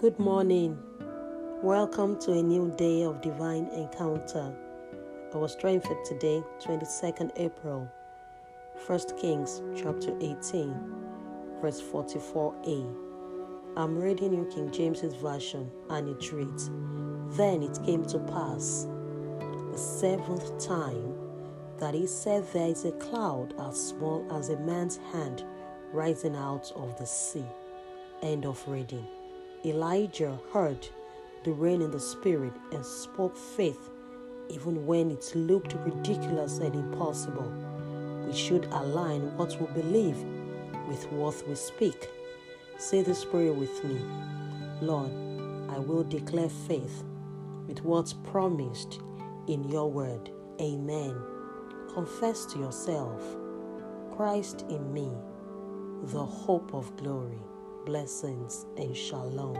Good morning. Welcome to a new day of divine encounter. Our strength for today, 22nd April, 1 Kings chapter 18, verse 44a. I'm reading New King James's version and it reads Then it came to pass the seventh time that he said, There is a cloud as small as a man's hand rising out of the sea. End of reading. Elijah heard the rain in the spirit and spoke faith even when it looked ridiculous and impossible. We should align what we believe with what we speak. Say this prayer with me Lord, I will declare faith with what's promised in your word. Amen. Confess to yourself Christ in me, the hope of glory blessings, and shalom.